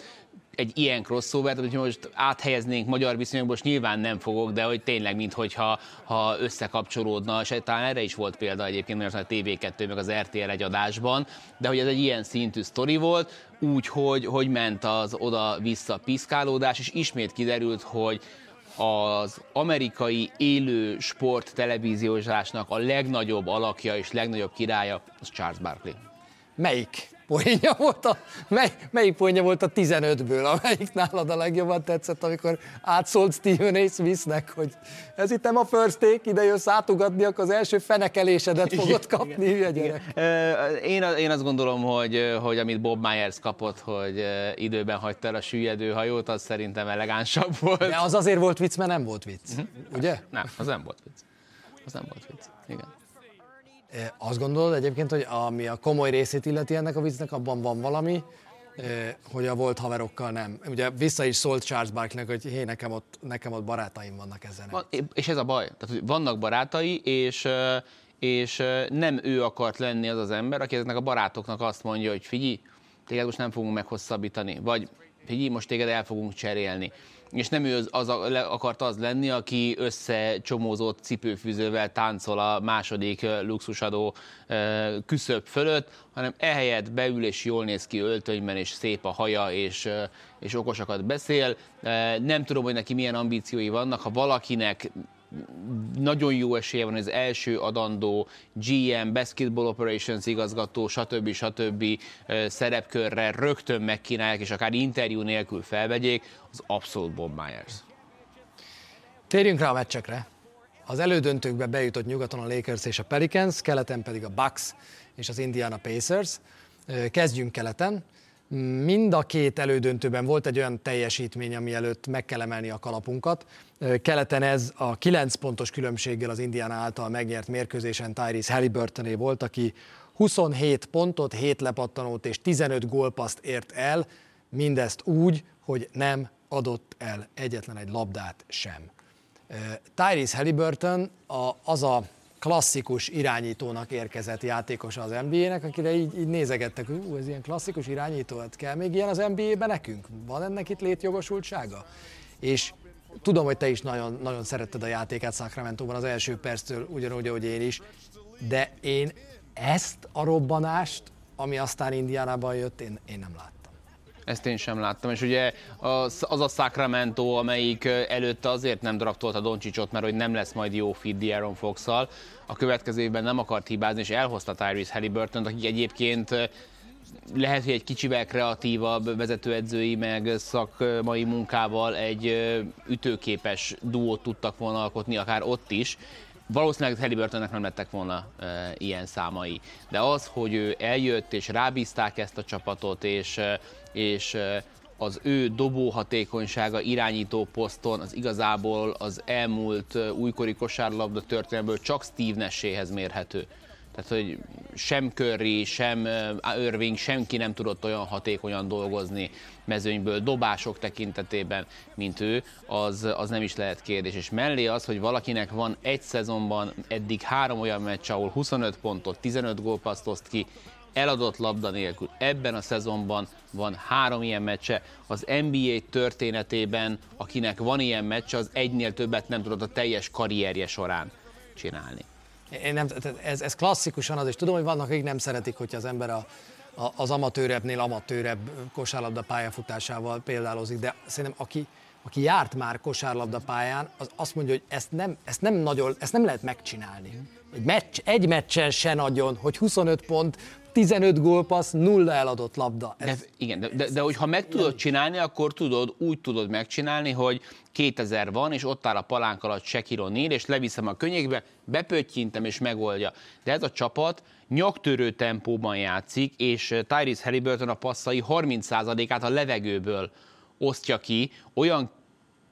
egy ilyen crossover, tehát hogy most áthelyeznénk magyar viszonyokból, most nyilván nem fogok, de hogy tényleg, mintha ha összekapcsolódna, és talán erre is volt példa egyébként, mert a TV2 meg az RTL egy adásban, de hogy ez egy ilyen szintű sztori volt, úgy, hogy, hogy ment az oda-vissza piszkálódás, és ismét kiderült, hogy az amerikai élő sport televíziózásnak a legnagyobb alakja és legnagyobb királya az Charles Barkley. Melyik? Poénja volt a, mely, melyik poénja volt a 15-ből, amelyik nálad a legjobban tetszett, amikor átszólt Stephen A. Smithnek, hogy ez itt nem a first take, ide jössz átugatni, akkor az első fenekelésedet fogod kapni, igen, gyerek. Én, én azt gondolom, hogy, hogy amit Bob Myers kapott, hogy időben hagyta el a süllyedő hajót, az szerintem elegánsabb volt. De az azért volt vicc, mert nem volt vicc, uh-huh. ugye? Nem, az nem volt vicc. Az nem volt vicc, igen. Azt gondolod egyébként, hogy ami a komoly részét illeti ennek a viccnek, abban van valami, hogy a volt haverokkal nem. Ugye vissza is szólt Charles Barkleynek, hogy hé, nekem ott, nekem ott barátaim vannak ezen. Van, és ez a baj. Tehát, hogy vannak barátai, és, és nem ő akart lenni az az ember, aki ezeknek a barátoknak azt mondja, hogy figyelj, téged most nem fogunk meghosszabbítani, vagy figyelj, most téged el fogunk cserélni és nem ő az, az akart az lenni, aki összecsomózott cipőfűzővel táncol a második luxusadó küszöb fölött, hanem ehelyett beül és jól néz ki öltönyben, és szép a haja, és, és okosakat beszél. Nem tudom, hogy neki milyen ambíciói vannak, ha valakinek nagyon jó esélye van az első adandó GM, Basketball Operations igazgató, stb. stb. szerepkörre rögtön megkínálják, és akár interjú nélkül felvegyék, az abszolút Bob Myers. Térjünk rá a meccsekre. Az elődöntőkbe bejutott nyugaton a Lakers és a Pelicans, keleten pedig a Bucks és az Indiana Pacers. Kezdjünk keleten. Mind a két elődöntőben volt egy olyan teljesítmény, ami előtt meg kell emelni a kalapunkat. Keleten ez a 9 pontos különbséggel az Indiana által megnyert mérkőzésen Tyrese Halliburtoné volt, aki 27 pontot, 7 lepattanót és 15 gólpaszt ért el, mindezt úgy, hogy nem adott el egyetlen egy labdát sem. Tyrese Halliburton a, az a klasszikus irányítónak érkezett játékos az NBA-nek, akire így, így nézegettek, hogy ez ilyen klasszikus irányító, hát kell még ilyen az NBA-ben nekünk? Van ennek itt létjogosultsága? És tudom, hogy te is nagyon, nagyon szeretted a játékát Sacramento-ban az első perctől, ugyanúgy, ahogy én is, de én ezt a robbanást, ami aztán Indiánában jött, én, én nem láttam. Ezt én sem láttam, és ugye az, az a Sacramento, amelyik előtte azért nem draftolta Doncsicsot, mert hogy nem lesz majd jó fit De'Aaron fox a következő évben nem akart hibázni, és elhozta Tyrese Halliburton, aki egyébként lehet, hogy egy kicsivel kreatívabb vezetőedzői meg szakmai munkával egy ütőképes duót tudtak volna alkotni, akár ott is, valószínűleg Halliburtonnek nem lettek volna e, ilyen számai. De az, hogy ő eljött és rábízták ezt a csapatot, és, és az ő dobó hatékonysága irányító poszton az igazából az elmúlt újkori kosárlabda történelmből csak Steve Nash-éhez mérhető. Tehát, hogy sem Curry, sem Irving, senki nem tudott olyan hatékonyan dolgozni mezőnyből, dobások tekintetében, mint ő, az, az nem is lehet kérdés. És mellé az, hogy valakinek van egy szezonban eddig három olyan meccs, ahol 25 pontot, 15 gólpaszt oszt ki, eladott labda nélkül. Ebben a szezonban van három ilyen meccse. Az NBA történetében, akinek van ilyen meccse, az egynél többet nem tudott a teljes karrierje során csinálni. Én nem, ez, ez klasszikusan az, és tudom, hogy vannak, akik nem szeretik, hogyha az ember a, a, az amatőrebbnél amatőrebb kosárlabda pályafutásával példálozik, de szerintem aki aki járt már kosárlabda pályán, az azt mondja, hogy ezt nem, ezt nem, nagyon, ezt nem lehet megcsinálni. Egy, meccs, egy meccsen se nagyon, hogy 25 pont, 15 gólpassz, nulla eladott labda. Ez, de, igen, de, de, de hogyha meg tudod csinálni, akkor tudod, úgy tudod megcsinálni, hogy 2000 van, és ott áll a palánk alatt Sekiro Nél, és leviszem a könnyékbe, bepöttyintem és megoldja. De ez a csapat nyaktörő tempóban játszik, és Tyrese Halliburton a passzai 30%-át a levegőből osztja ki, olyan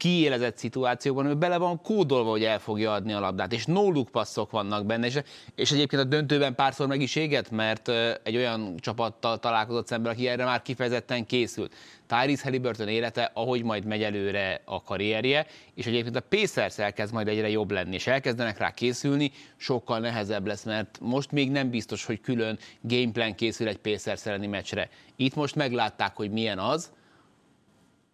kiélezett szituációban, ő bele van kódolva, hogy el fogja adni a labdát, és no passzok vannak benne, és, és egyébként a döntőben párszor meg is éget, mert egy olyan csapattal találkozott szemben, aki erre már kifejezetten készült. Tyrese Halliburton élete, ahogy majd megy előre a karrierje, és egyébként a Pacers elkezd majd egyre jobb lenni, és elkezdenek rá készülni, sokkal nehezebb lesz, mert most még nem biztos, hogy külön gameplan készül egy Pacers elleni meccsre. Itt most meglátták, hogy milyen az,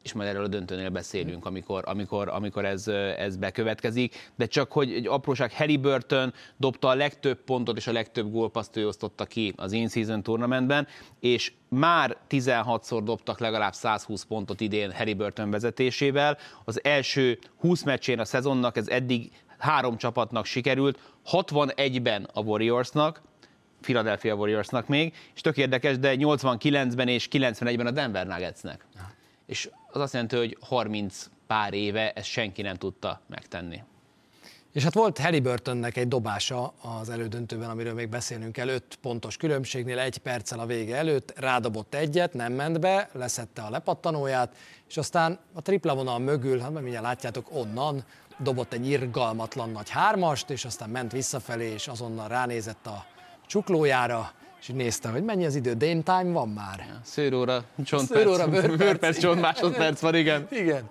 és majd erről a döntőnél beszélünk, amikor, amikor, amikor ez, ez bekövetkezik. De csak hogy egy apróság, Harry Burton dobta a legtöbb pontot és a legtöbb gólpaszt ő osztotta ki az in-season tournamentben, és már 16-szor dobtak legalább 120 pontot idén Harry Burton vezetésével. Az első 20 meccsén a szezonnak ez eddig három csapatnak sikerült, 61-ben a Warriorsnak, Philadelphia Warriorsnak még, és tök érdekes, de 89-ben és 91-ben a Denver Nuggetsnek és az azt jelenti, hogy 30 pár éve ezt senki nem tudta megtenni. És hát volt Halliburtonnek egy dobása az elődöntőben, amiről még beszélnünk kell, 5 pontos különbségnél, egy perccel a vége előtt, rádobott egyet, nem ment be, leszette a lepattanóját, és aztán a tripla vonal mögül, hát mindjárt látjátok, onnan dobott egy irgalmatlan nagy hármast, és aztán ment visszafelé, és azonnal ránézett a csuklójára, és nézte, hogy mennyi az idő, Dane time van már. Ja, szőróra, csontperc, bőrperc, csont másodperc van, igen. Igen.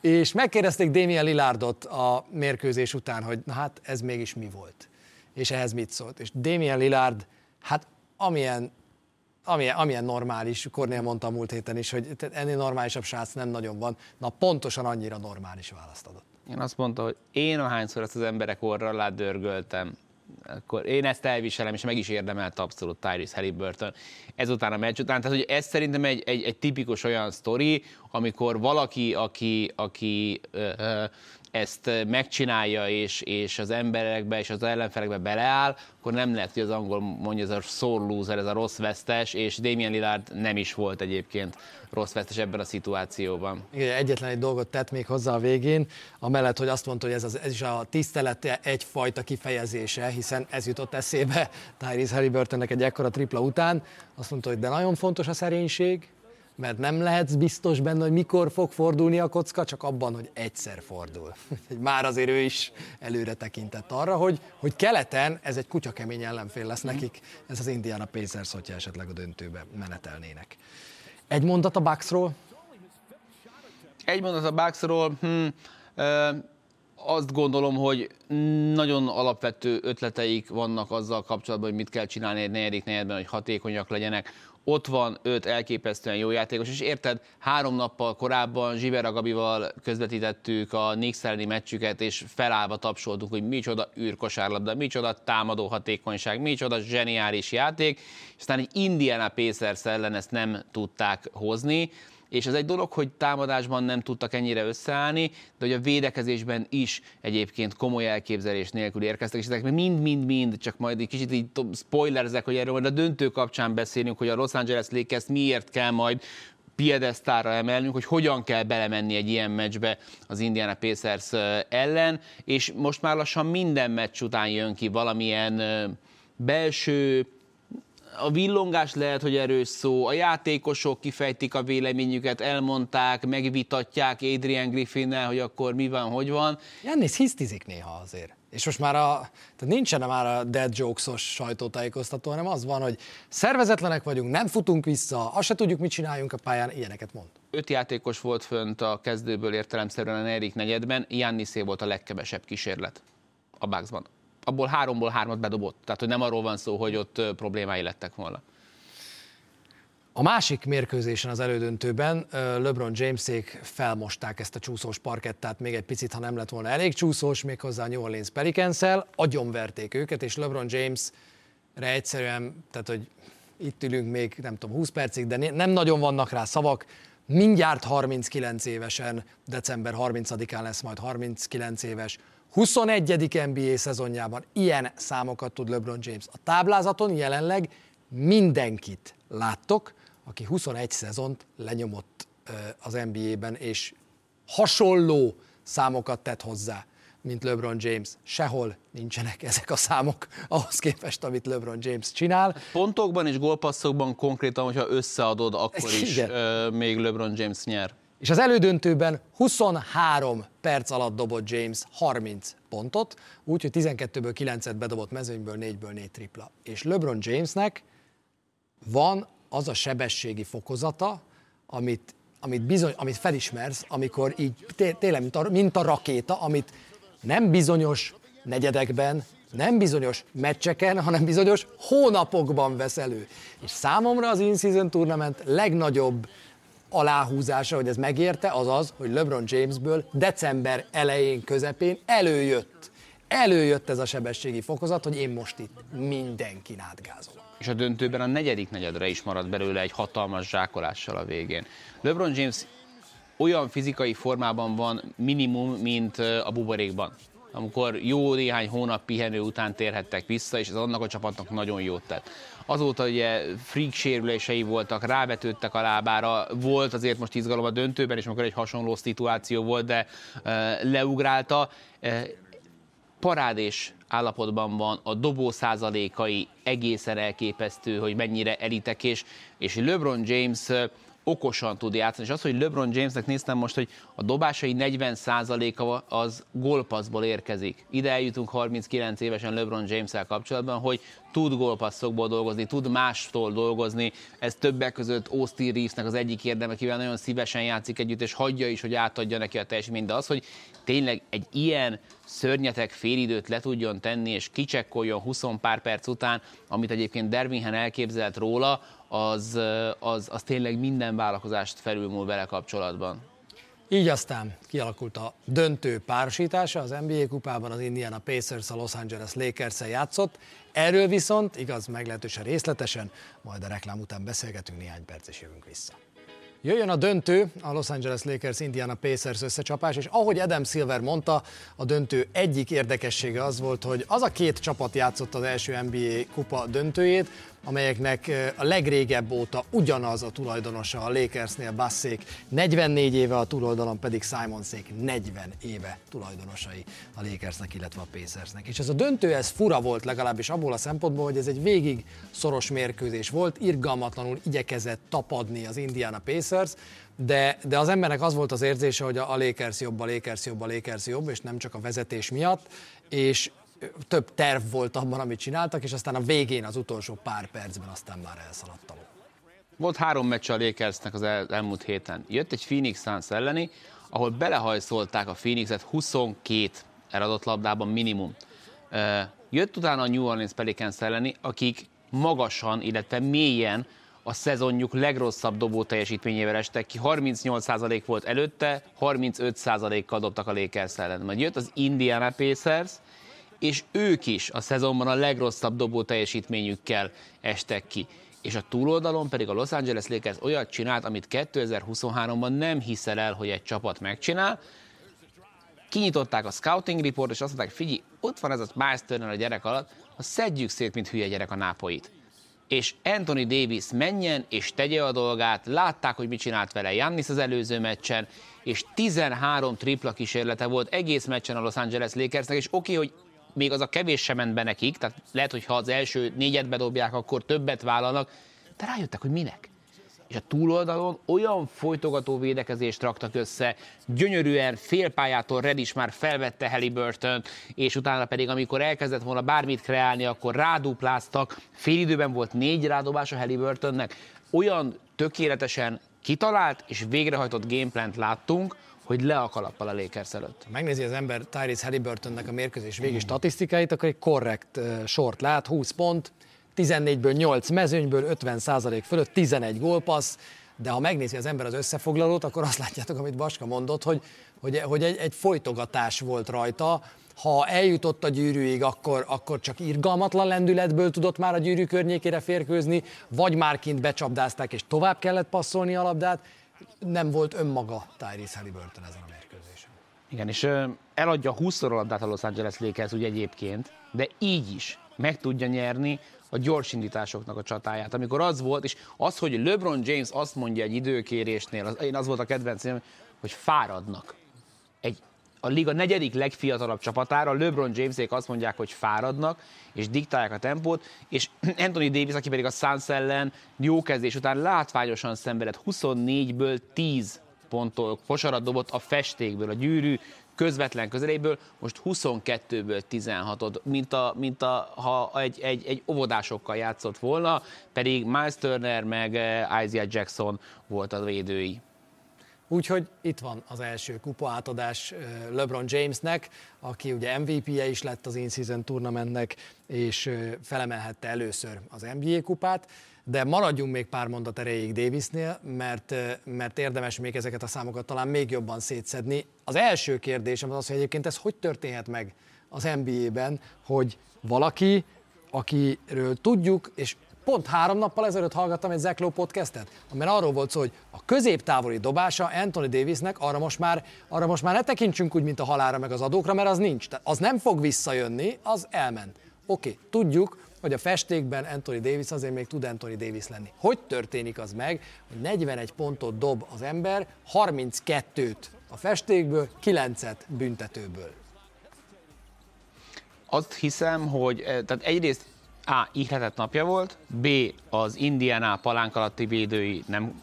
És megkérdezték Damien Lillardot a mérkőzés után, hogy na hát ez mégis mi volt, és ehhez mit szólt. És Damien Lillard, hát amilyen amilyen, amilyen normális, Kornél mondta a múlt héten is, hogy ennél normálisabb srác nem nagyon van, na pontosan annyira normális választ adott. Én azt mondta, hogy én ahányszor ezt az emberek orra alá dörgöltem, akkor én ezt elviselem, és meg is érdemelt abszolút Tyrese Halliburton ezután a meccs után. Tehát, hogy ez szerintem egy, egy, egy tipikus olyan sztori, amikor valaki, aki, aki ö, ö, ezt megcsinálja, és, és az emberekbe és az ellenfelekbe beleáll, akkor nem lehet, hogy az angol mondja, ez a sore loser, ez a rossz vesztes, és Damien Lillard nem is volt egyébként rossz vesztes ebben a szituációban. Igen, egyetlen egy dolgot tett még hozzá a végén, amellett, hogy azt mondta, hogy ez, az, ez is a tisztelet egyfajta kifejezése, hiszen ez jutott eszébe Tyrese Halliburtonnek egy ekkora tripla után. Azt mondta, hogy de nagyon fontos a szerénység, mert nem lehetsz biztos benne, hogy mikor fog fordulni a kocka, csak abban, hogy egyszer fordul. Már azért ő is előre tekintett arra, hogy, hogy keleten ez egy kutyakemény ellenfél lesz nekik, ez az Indiana Pacers, hogyha esetleg a döntőbe menetelnének. Egy mondat a Bucksról? Egy mondat a Bucksról, hm, ö, azt gondolom, hogy nagyon alapvető ötleteik vannak azzal kapcsolatban, hogy mit kell csinálni egy negyedik negyedben, hogy hatékonyak legyenek ott van öt elképesztően jó játékos, és érted, három nappal korábban Zsivera Gabival közvetítettük a Knicks elleni meccsüket, és felállva tapsoltuk, hogy micsoda űrkosárlabda, micsoda támadó hatékonyság, micsoda zseniális játék, és aztán egy Indiana Pacers ellen ezt nem tudták hozni, és ez egy dolog, hogy támadásban nem tudtak ennyire összeállni, de hogy a védekezésben is egyébként komoly elképzelés nélkül érkeztek, és ezek mind-mind-mind, csak majd egy kicsit így spoilerzek, hogy erről majd a döntő kapcsán beszélünk, hogy a Los Angeles Lakers miért kell majd piedesztára emelnünk, hogy hogyan kell belemenni egy ilyen meccsbe az Indiana Pacers ellen, és most már lassan minden meccs után jön ki valamilyen belső a villongás lehet, hogy erős szó, a játékosok kifejtik a véleményüket, elmondták, megvitatják Adrian Griffinnel, hogy akkor mi van, hogy van. Jannis hisztizik néha azért. És most már a, tehát nincsen már a dead jokes-os sajtótájékoztató, hanem az van, hogy szervezetlenek vagyunk, nem futunk vissza, azt se tudjuk, mit csináljunk a pályán, ilyeneket mond. Öt játékos volt fönt a kezdőből értelemszerűen a negyedik negyedben, Jannisé volt a legkevesebb kísérlet a Bucksban abból háromból hármat bedobott. Tehát, hogy nem arról van szó, hogy ott problémái lettek volna. A másik mérkőzésen az elődöntőben LeBron Jamesék felmosták ezt a csúszós parkettát még egy picit, ha nem lett volna elég csúszós, méghozzá a New Orleans Pelicans-el, agyonverték őket, és LeBron James-re egyszerűen, tehát hogy itt ülünk még nem tudom 20 percig, de nem nagyon vannak rá szavak, mindjárt 39 évesen, december 30-án lesz majd 39 éves, 21. NBA szezonjában ilyen számokat tud LeBron James. A táblázaton jelenleg mindenkit láttok, aki 21 szezont lenyomott az NBA-ben, és hasonló számokat tett hozzá, mint LeBron James. Sehol nincsenek ezek a számok ahhoz képest, amit LeBron James csinál. Pontokban és gólpasszokban konkrétan, hogyha összeadod, akkor is Igen. még LeBron James nyer. És az elődöntőben 23 perc alatt dobott James 30 pontot, úgyhogy 12-ből 9-et bedobott mezőnyből, 4-ből 4 tripla. És LeBron Jamesnek van az a sebességi fokozata, amit, amit, bizony, amit felismersz, amikor így té- tényleg, mint a, mint a rakéta, amit nem bizonyos negyedekben, nem bizonyos meccseken, hanem bizonyos hónapokban vesz elő. És számomra az In-Season Tournament legnagyobb aláhúzása, hogy ez megérte, az az, hogy LeBron Jamesből december elején, közepén előjött. Előjött ez a sebességi fokozat, hogy én most itt mindenkin átgázolok. És a döntőben a negyedik negyedre is maradt belőle egy hatalmas zsákolással a végén. LeBron James olyan fizikai formában van minimum, mint a buborékban amikor jó néhány hónap pihenő után térhettek vissza, és ez annak a csapatnak nagyon jót tett. Azóta ugye freak sérülései voltak, rávetődtek a lábára, volt azért most izgalom a döntőben, és amikor egy hasonló szituáció volt, de leugrálta. Parádés állapotban van, a dobó százalékai egészen elképesztő, hogy mennyire elitek, és, és LeBron James okosan tud játszani. És az, hogy LeBron Jamesnek néztem most, hogy a dobásai 40%-a az gólpasszból érkezik. Ide eljutunk 39 évesen LeBron James-el kapcsolatban, hogy tud gólpasszokból dolgozni, tud mástól dolgozni. Ez többek között Austin Reevesnek az egyik érdeme, akivel nagyon szívesen játszik együtt, és hagyja is, hogy átadja neki a teljesítményt. De az, hogy tényleg egy ilyen szörnyetek félidőt le tudjon tenni, és kicsekkoljon 20 pár perc után, amit egyébként Dervinhen elképzelt róla, az, az, az tényleg minden vállalkozást felülmúl vele kapcsolatban. Így aztán kialakult a döntő párosítása, az NBA kupában az Indiana Pacers a Los Angeles lakers játszott, erről viszont, igaz, meglehetősen részletesen, majd a reklám után beszélgetünk néhány perc és jövünk vissza. Jöjjön a döntő, a Los Angeles Lakers Indiana Pacers összecsapás, és ahogy Adam Silver mondta, a döntő egyik érdekessége az volt, hogy az a két csapat játszott az első NBA kupa döntőjét, amelyeknek a legrégebb óta ugyanaz a tulajdonosa a Lakersnél Basszék, 44 éve a túloldalon pedig Simonsék 40 éve tulajdonosai a Lakersnek, illetve a Pacersnek. És ez a döntő, ez fura volt legalábbis abból a szempontból, hogy ez egy végig szoros mérkőzés volt, irgalmatlanul igyekezett tapadni az Indiana Pacers, de, de az embernek az volt az érzése, hogy a Lakers jobb, a Lakers jobb, a Lakers jobb, és nem csak a vezetés miatt, és több terv volt abban, amit csináltak, és aztán a végén, az utolsó pár percben aztán már elszaladt Volt három meccs a Lakersnek az el, elmúlt héten. Jött egy Phoenix Suns elleni, ahol belehajszolták a Phoenixet 22 eladott labdában minimum. Jött utána a New Orleans Pelicans elleni, akik magasan, illetve mélyen a szezonjuk legrosszabb dobó teljesítményével estek ki. 38% volt előtte, 35%-kal dobtak a Lakers ellen. Majd jött az Indiana Pacers, és ők is a szezonban a legrosszabb dobó teljesítményükkel estek ki. És a túloldalon pedig a Los Angeles Lakers olyat csinált, amit 2023-ban nem hiszel el, hogy egy csapat megcsinál. Kinyitották a scouting report, és azt mondták, figyelj, ott van ez a Miles Turner a gyerek alatt, ha szedjük szét, mint hülye gyerek a nápoit. És Anthony Davis menjen és tegye a dolgát, látták, hogy mit csinált vele Jannis az előző meccsen, és 13 tripla kísérlete volt egész meccsen a Los Angeles Lakersnek, és oké, okay, hogy még az a kevés sem ment be nekik, tehát lehet, hogy ha az első négyet bedobják, akkor többet vállalnak, de rájöttek, hogy minek. És a túloldalon olyan folytogató védekezést raktak össze, gyönyörűen félpályától Red is már felvette Halliburton, és utána pedig, amikor elkezdett volna bármit kreálni, akkor rádupláztak. Fél időben volt négy rádobás a Halliburtonnek. Olyan tökéletesen kitalált és végrehajtott gameplant láttunk, hogy le a kalappal a Lakers előtt. Megnézi az ember Tyrese Halliburtonnek a mérkőzés végi statisztikáit, akkor egy korrekt sort lát, 20 pont, 14-ből 8 mezőnyből, 50% fölött, 11 gólpassz, de ha megnézi az ember az összefoglalót, akkor azt látjátok, amit Baska mondott, hogy, hogy, hogy egy, egy folytogatás volt rajta, ha eljutott a gyűrűig, akkor, akkor csak irgalmatlan lendületből tudott már a gyűrű környékére férkőzni, vagy már kint becsapdázták, és tovább kellett passzolni a labdát, nem volt önmaga Tyrese Halliburton ezen a mérkőzésen. Igen, és eladja 20 a labdát a Los Angeles Lakers ugye egyébként, de így is meg tudja nyerni a gyors indításoknak a csatáját. Amikor az volt, és az, hogy LeBron James azt mondja egy időkérésnél, az, én az volt a kedvencem, hogy fáradnak. Egy, a liga negyedik legfiatalabb csapatára, LeBron Jamesék azt mondják, hogy fáradnak, és diktálják a tempót, és Anthony Davis, aki pedig a Suns ellen jó kezdés után látványosan szenvedett 24-ből 10 ponttól kosarat dobott a festékből, a gyűrű közvetlen közeléből, most 22-ből 16-ot, mint, a, mint a, ha egy, egy, egy óvodásokkal játszott volna, pedig Miles Turner meg eh, Isaiah Jackson volt a védői. Úgyhogy itt van az első kupa átadás LeBron Jamesnek, aki ugye MVP-je is lett az In-Season Tournamentnek, és felemelhette először az NBA kupát de maradjunk még pár mondat erejéig Davisnél, mert, mert érdemes még ezeket a számokat talán még jobban szétszedni. Az első kérdésem az az, hogy egyébként ez hogy történhet meg az NBA-ben, hogy valaki, akiről tudjuk, és pont három nappal ezelőtt hallgattam egy Lowe podcastet, amiben arról volt szó, hogy a középtávoli dobása Anthony Davisnek arra most már, arra most már ne tekintsünk úgy, mint a halára meg az adókra, mert az nincs. Tehát az nem fog visszajönni, az elment. Oké, okay, tudjuk, hogy a festékben Anthony Davis azért még tud Anthony Davis lenni. Hogy történik az meg, hogy 41 pontot dob az ember, 32-t a festékből, 9-et büntetőből? Azt hiszem, hogy eh, tehát egyrészt A. ihletett napja volt, B. az Indiana palánk alatti védői nem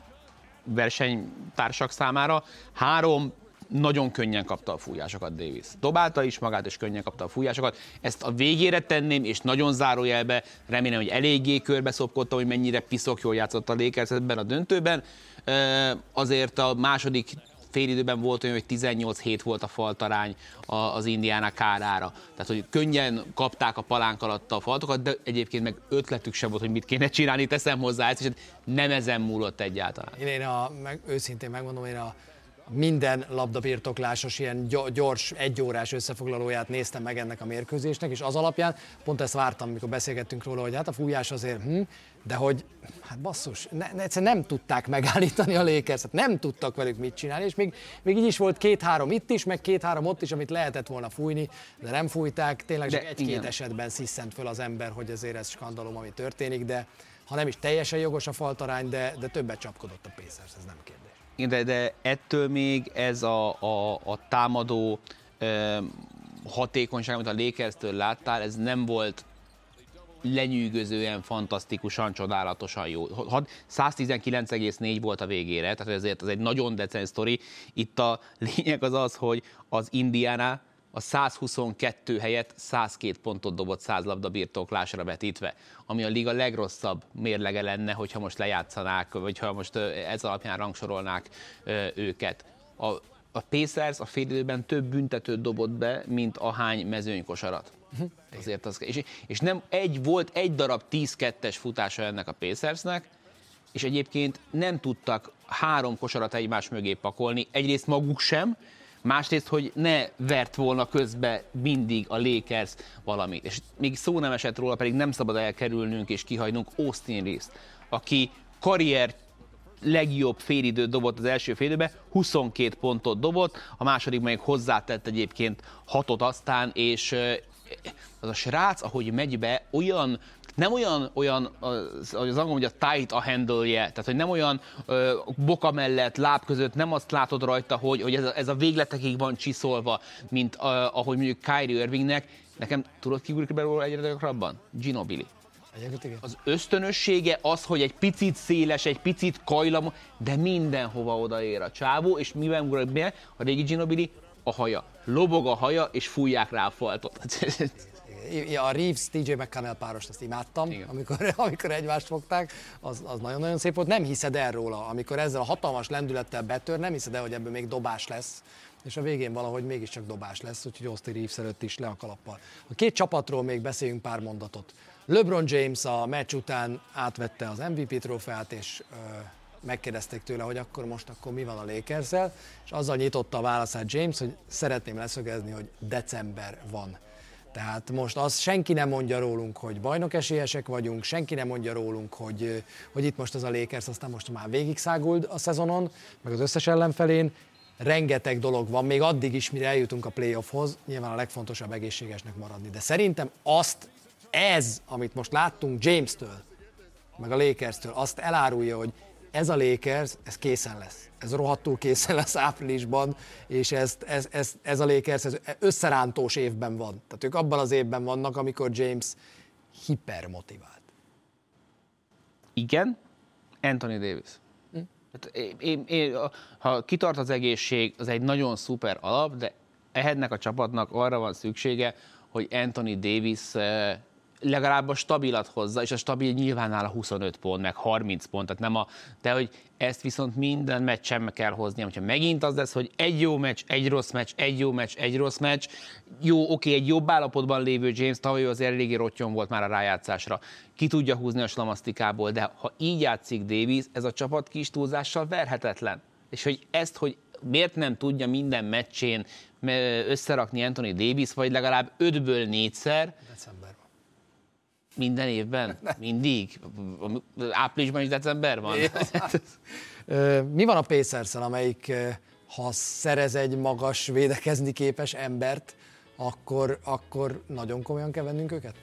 versenytársak számára, három nagyon könnyen kapta a fújásokat Davis. Dobálta is magát, és könnyen kapta a fújásokat. Ezt a végére tenném, és nagyon zárójelbe, remélem, hogy eléggé körbe szopkodta, hogy mennyire piszok jól játszott a Lakers ebben a döntőben. Azért a második félidőben volt olyan, hogy 18 hét volt a faltarány az Indiának kárára. Tehát, hogy könnyen kapták a palánk alatt a faltokat, de egyébként meg ötletük sem volt, hogy mit kéne csinálni, teszem hozzá ezt, és nem ezen múlott egyáltalán. Én, én a, meg, őszintén megmondom, én a minden labdabirtoklásos ilyen gyors, egyórás összefoglalóját néztem meg ennek a mérkőzésnek, és az alapján pont ezt vártam, amikor beszélgettünk róla, hogy hát a fújás azért, hm, de hogy hát basszus, ne, ne, egyszerűen nem tudták megállítani a lakers hát nem tudtak velük mit csinálni, és még, még így is volt két-három itt is, meg két-három ott is, amit lehetett volna fújni, de nem fújták, tényleg csak egy-két esetben sziszent föl az ember, hogy azért ez skandalom, ami történik, de ha nem is teljesen jogos a faltarány, de, de többet csapkodott a Pacers, ez nem kérdés. De, de ettől még ez a, a, a támadó ö, hatékonyság, amit a Lakers-től láttál, ez nem volt lenyűgözően, fantasztikusan, csodálatosan jó. 119,4 volt a végére, tehát ezért ez egy nagyon decens sztori. Itt a lényeg az az, hogy az Indiana a 122 helyett 102 pontot dobott 100 labda birtoklásra vetítve, ami a liga legrosszabb mérlege lenne, hogyha most lejátszanák, vagy ha most ez alapján rangsorolnák őket. A, a Pacers a félidőben több büntetőt dobott be, mint a hány mezőnykosarat. Mhm. Azért az, és, és nem egy, volt egy darab 10-2-es futása ennek a Pacersnek, és egyébként nem tudtak három kosarat egymás mögé pakolni, egyrészt maguk sem, másrészt, hogy ne vert volna közbe mindig a Lakers valamit. És még szó nem esett róla, pedig nem szabad elkerülnünk és kihagynunk Austin Reeves, aki karrier legjobb félidőt dobott az első félidőben, 22 pontot dobott, a második még hozzátett egyébként hatot aztán, és az a srác, ahogy megy be, olyan nem olyan, olyan az, az angol mondja, tight a handle tehát hogy nem olyan ö, boka mellett, láb között, nem azt látod rajta, hogy, hogy ez, a, ez a végletekig van csiszolva, mint a, ahogy mondjuk Kyrie Irvingnek. Nekem tudod ki belőle egyre gyakrabban? Ginobili. Az ösztönössége az, hogy egy picit széles, egy picit kajlam, de mindenhova odaér a csávó, és mivel ugrott be a régi Ginobili? A haja. Lobog a haja, és fújják rá a faltot. a Reeves TJ McConnell párost azt imádtam, amikor, amikor egymást fogták, az, az nagyon-nagyon szép volt. Nem hiszed el róla, amikor ezzel a hatalmas lendülettel betör, nem hiszed el, hogy ebből még dobás lesz és a végén valahogy mégiscsak dobás lesz, úgyhogy Austin Reeves előtt is le a kalappal. A két csapatról még beszéljünk pár mondatot. LeBron James a meccs után átvette az MVP trófeát, és megkérdezték tőle, hogy akkor most akkor mi van a lakers és azzal nyitotta a válaszát James, hogy szeretném leszögezni, hogy december van Tehát most az senki nem mondja rólunk, hogy bajnok esélyesek vagyunk, senki nem mondja rólunk, hogy, hogy itt most ez a Lakers, aztán most már végigszáguld a szezonon, meg az összes ellenfelén. Rengeteg dolog van, még addig is, mire eljutunk a playoffhoz, nyilván a legfontosabb egészségesnek maradni. De szerintem azt, ez, amit most láttunk James-től, meg a Lakers-től, azt elárulja, hogy ez a Lakers, ez készen lesz. Ez rohadtul készen lesz áprilisban, és ez, ez, ez, ez a Lakers ez összerántós évben van. Tehát ők abban az évben vannak, amikor James hipermotivált. Igen, Anthony Davis. Hm? én, én, én, ha kitart az egészség, az egy nagyon szuper alap, de ehhez a csapatnak arra van szüksége, hogy Anthony Davis eh, legalább a stabilat hozza, és a stabil nyilván áll a 25 pont, meg 30 pont, tehát nem a, de hogy ezt viszont minden meccsen meg kell hozni, hogyha megint az lesz, hogy egy jó meccs, egy rossz meccs, egy jó meccs, egy rossz meccs, jó, oké, egy jobb állapotban lévő James tavaly az eléggé rottyon volt már a rájátszásra, ki tudja húzni a slamasztikából, de ha így játszik Davis, ez a csapat kis túlzással verhetetlen. És hogy ezt, hogy miért nem tudja minden meccsén összerakni Anthony Davis, vagy legalább ötből négyszer, December minden évben? Mindig? Áprilisban is december van? Mi van a pacers amelyik ha szerez egy magas, védekezni képes embert, akkor, akkor nagyon komolyan kell vennünk őket?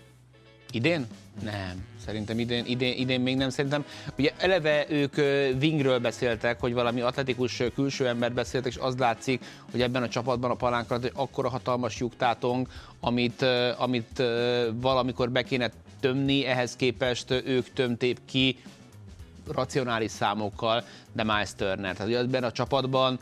Idén? Nem. Szerintem idén, idén, idén még nem. Szerintem, ugye eleve ők wingről beszéltek, hogy valami atletikus külső ember beszéltek, és az látszik, hogy ebben a csapatban a palánk hogy akkora hatalmas lyuktátong, amit, amit valamikor be kéne tömni, ehhez képest ők tömték ki racionális számokkal, de Miles Turner. Tehát ebben a csapatban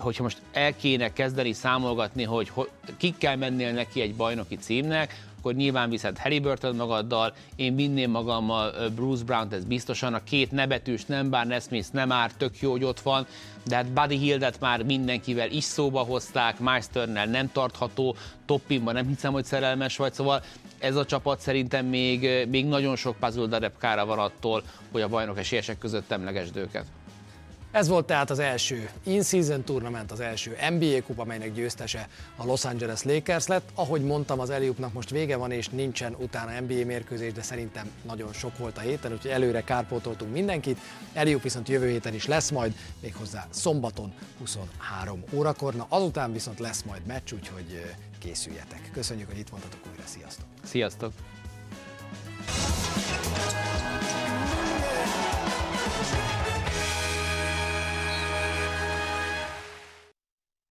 hogyha most el kéne kezdeni számolgatni, hogy kik kell mennél neki egy bajnoki címnek, akkor nyilván viszed Burton magaddal, én vinném magammal Bruce Brown, ez biztosan, a két nebetűs nem, bár Nesmith nem árt, tök jó, hogy ott van, de hát Buddy Hildet már mindenkivel is szóba hozták, Meisternel nem tartható, Toppinban nem hiszem, hogy szerelmes vagy, szóval ez a csapat szerintem még, még nagyon sok puzzle darabkára van attól, hogy a bajnok esélyesek között emlegesd őket. Ez volt tehát az első in-season tournament, az első NBA kupa, amelynek győztese a Los Angeles Lakers lett. Ahogy mondtam, az Eliupnak most vége van, és nincsen utána NBA mérkőzés, de szerintem nagyon sok volt a héten, úgyhogy előre kárpótoltunk mindenkit. Eliup viszont jövő héten is lesz majd, méghozzá szombaton 23 órakor. Na, azután viszont lesz majd meccs, úgyhogy készüljetek. Köszönjük, hogy itt voltatok újra. Sziasztok! Sziasztok!